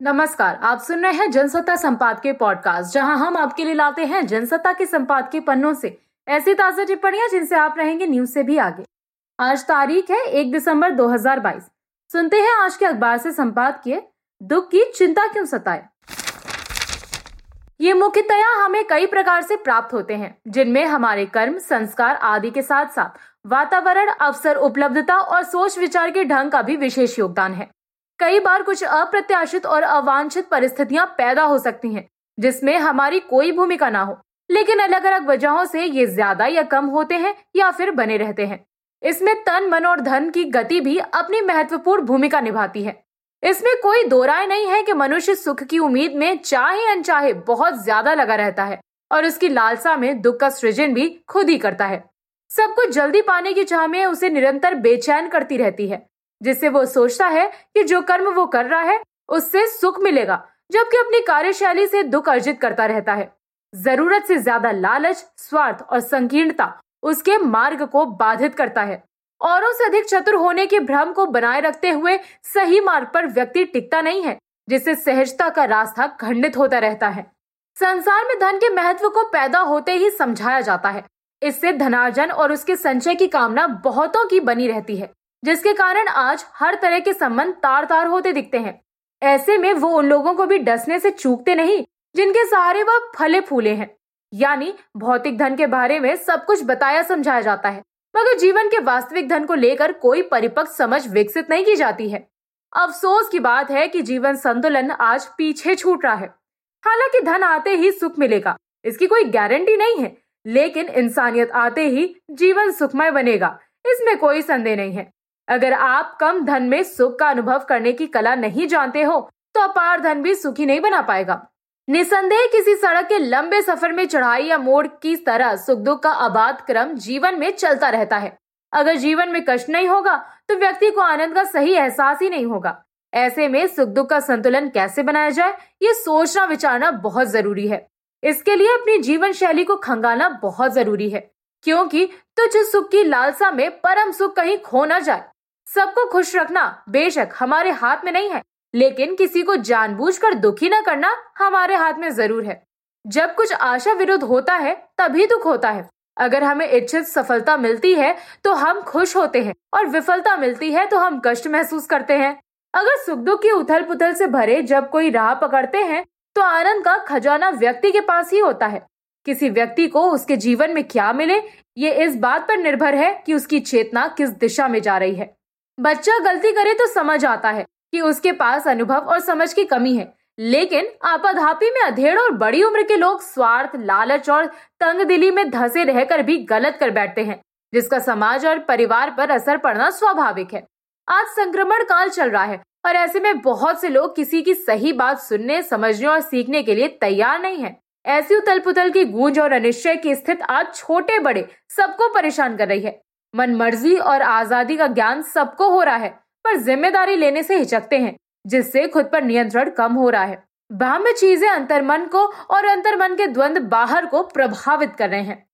नमस्कार, आप सुन रहे हैं जनसत्ता संपादकीय पॉडकास्ट जहाँ हम आपके लिए लाते हैं जनसत्ता के संपादकीय पन्नों से ऐसी ताज़ा टिप्पणियाँ जिनसे आप रहेंगे न्यूज़ से भी आगे। आज तारीख है एक दिसंबर 2022 सुनते हैं आज के अखबार से संपादकीय दुख की चिंता क्यों सताए। ये मुख्यतया हमें कई प्रकार से प्राप्त होते हैं, जिनमें हमारे कर्म, संस्कार आदि के साथ साथ वातावरण, अवसर, उपलब्धता और सोच विचार के ढंग का भी विशेष योगदान है। कई बार कुछ अप्रत्याशित और अवांछित परिस्थितियाँ पैदा हो सकती हैं, जिसमें हमारी कोई भूमिका ना हो। लेकिन अलग अलग वजहों से ये ज़्यादा या कम होते हैं या फिर बने रहते हैं। इसमें तन, मन और धन की गति भी अपनी महत्वपूर्ण भूमिका निभाती है। इसमें कोई दो राय नहीं है कि मनुष्य सुख की उम्मीद में चाहे अनचाहे बहुत ज़्यादा लगा रहता है और उसकी लालसा में दुख का सृजन भी खुद ही करता है। सब कुछ जल्दी पाने की चाह में उसे निरंतर बेचैन करती रहती है। जिससे वो सोचता है कि जो कर्म वो कर रहा है, उससे सुख मिलेगा, जबकि अपनी कार्यशैली से दुख अर्जित करता रहता है। ज़रूरत से ज़्यादा लालच, स्वार्थ और संकीर्णता उसके मार्ग को बाधित करता है। औरों से अधिक चतुर होने के भ्रम को बनाए रखते हुए सही मार्ग पर व्यक्ति टिकता नहीं है, जिससे सहजता का रास्ता खंडित होता रहता है। संसार में धन के महत्व को पैदा होते ही समझाया जाता है। इससे धनार्जन और उसके संचय की कामना बहुतों की बनी रहती है। जिसके कारण आज हर तरह के संबंध तार तार होते दिखते हैं। ऐसे में वो उन लोगों को भी डसने से चूकते नहीं, जिनके सहारे वह फले फूले हैं। यानी भौतिक धन के बारे में सब कुछ बताया समझाया जाता है, मगर जीवन के वास्तविक धन को लेकर कोई परिपक्व समझ विकसित नहीं की जाती है। अफसोस की बात है कि जीवन संतुलन आज पीछे छूट रहा है। हालाँकि धन आते ही सुख मिलेगा, इसकी कोई गारंटी नहीं है, लेकिन इंसानियत आते ही जीवन सुखमय बनेगा, इसमें कोई संदेह नहीं है। अगर आप कम धन में सुख का अनुभव करने की कला नहीं जानते हो तो अपार धन भी सुखी नहीं बना पाएगा। निसंदेह किसी सड़क के लंबे सफ़र में चढ़ाई या मोड़ की तरह सुख दुख का आबाद क्रम जीवन में चलता रहता है। अगर जीवन में कष्ट नहीं होगा तो व्यक्ति को आनंद का सही एहसास ही नहीं होगा। ऐसे में सुख दुख का संतुलन कैसे बनाया जाए, ये सोचना विचारना बहुत ज़रूरी है। इसके लिए अपनी जीवन शैली को खंगाना बहुत ज़रूरी है, क्योंकि तुझ सुख की लालसा में परम सुख कहीं खो ना जाए। सबको खुश रखना बेशक हमारे हाथ में नहीं है, लेकिन किसी को जानबूझकर दुखी न करना हमारे हाथ में ज़रूर है। जब कुछ आशा विरुद्ध होता है, तभी दुख होता है। अगर हमें इच्छित सफलता मिलती है तो हम खुश होते हैं, और विफलता मिलती है तो हम कष्ट महसूस करते हैं। अगर सुख दुख की उथल पुथल से भरे जब कोई राह पकड़ते हैं तो आनंद का खजाना व्यक्ति के पास ही होता है। किसी व्यक्ति को उसके जीवन में क्या मिले, ये इस बात पर निर्भर है कि उसकी चेतना किस दिशा में जा रही है। बच्चा गलती करे तो समझ आता है कि उसके पास अनुभव और समझ की कमी है। लेकिन आपाधापी में अधेड़ और बड़ी उम्र के लोग स्वार्थ, लालच और तंग दिली में धसे रहकर भी गलत कर बैठते हैं, जिसका समाज और परिवार पर असर पड़ना स्वाभाविक है। आज संक्रमण काल चल रहा है और ऐसे में बहुत से लोग किसी की सही बात सुनने, समझने और सीखने के लिए तैयार नहीं है। ऐसी उथल पुथल की गूंज और अनिश्चय की स्थिति आज छोटे बड़े सबको परेशान कर रही है। मन मर्ज़ी और आज़ादी का ज्ञान सबको हो रहा है, पर ज़िम्मेदारी लेने से हिचकते हैं, जिससे खुद पर नियंत्रण कम हो रहा है। बाह्य चीज़ें अंतर्मन को और अंतर्मन के द्वंद बाहर को प्रभावित कर रहे हैं।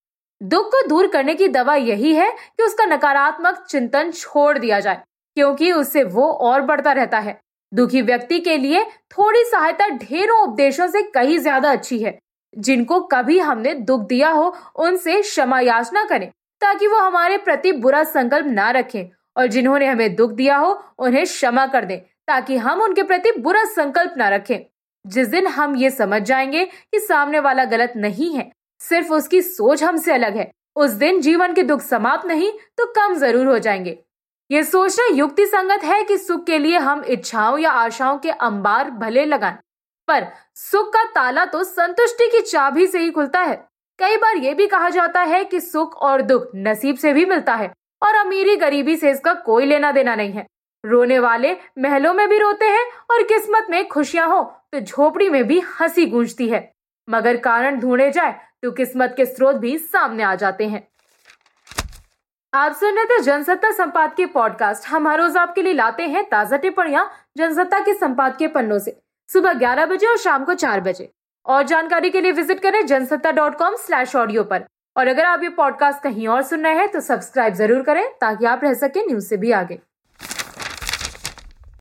दुख को दूर करने की दवा यही है कि उसका नकारात्मक चिंतन छोड़ दिया जाए, क्योंकि उससे वो और बढ़ता रहता है। दुखी व्यक्ति के लिए थोड़ी सहायता ढेरों उपदेशों से कहीं ज़्यादा अच्छी है। जिनको कभी हमने दुख दिया हो, उनसे क्षमा याचना करें ताकि वो हमारे प्रति बुरा संकल्प ना रखें और जिन्होंने हमें दुख दिया हो, उन्हें क्षमा कर दें, ताकि हम उनके प्रति बुरा संकल्प न रखें। जिस दिन हम ये समझ जाएँगे कि सामने वाला गलत नहीं है, सिर्फ़ उसकी सोच हमसे अलग है, उस दिन जीवन के दुख समाप्त नहीं तो कम ज़रूर हो जाएँगे। ये सोचना युक्ति संगत है कि सुख के लिए हम इच्छाओं या आशाओं के अंबार भले लगाएँ, पर सुख का ताला तो संतुष्टि की चाबी से ही खुलता है। कई बार ये भी कहा जाता है कि सुख और दुख नसीब से भी मिलता है और अमीरी गरीबी से इसका कोई लेना देना नहीं है। रोने वाले महलों में भी रोते हैं और किस्मत में खुशियाँ हो तो झोपड़ी में भी हँसी गूंजती है। मगर कारण ढूंढे जाए तो किस्मत के स्रोत भी सामने आ जाते हैं। आप सुन रहे थे जनसत्ता संपादकीय पॉडकास्ट। हम हर रोज आपके लिए लाते हैं ताज़ा टिप्पणियाँ जनसत्ता के संपादकीय पन्नों से। सुबह 11 बजे और शाम को 4 बजे। और जानकारी के लिए विज़िट करें Jansatta dot com slash audio पर। और अगर आप ये पॉडकास्ट कहीं और सुन रहे हैं तो सब्सक्राइब ज़रूर करें ताकि आप रह सके न्यूज़ से भी आगे।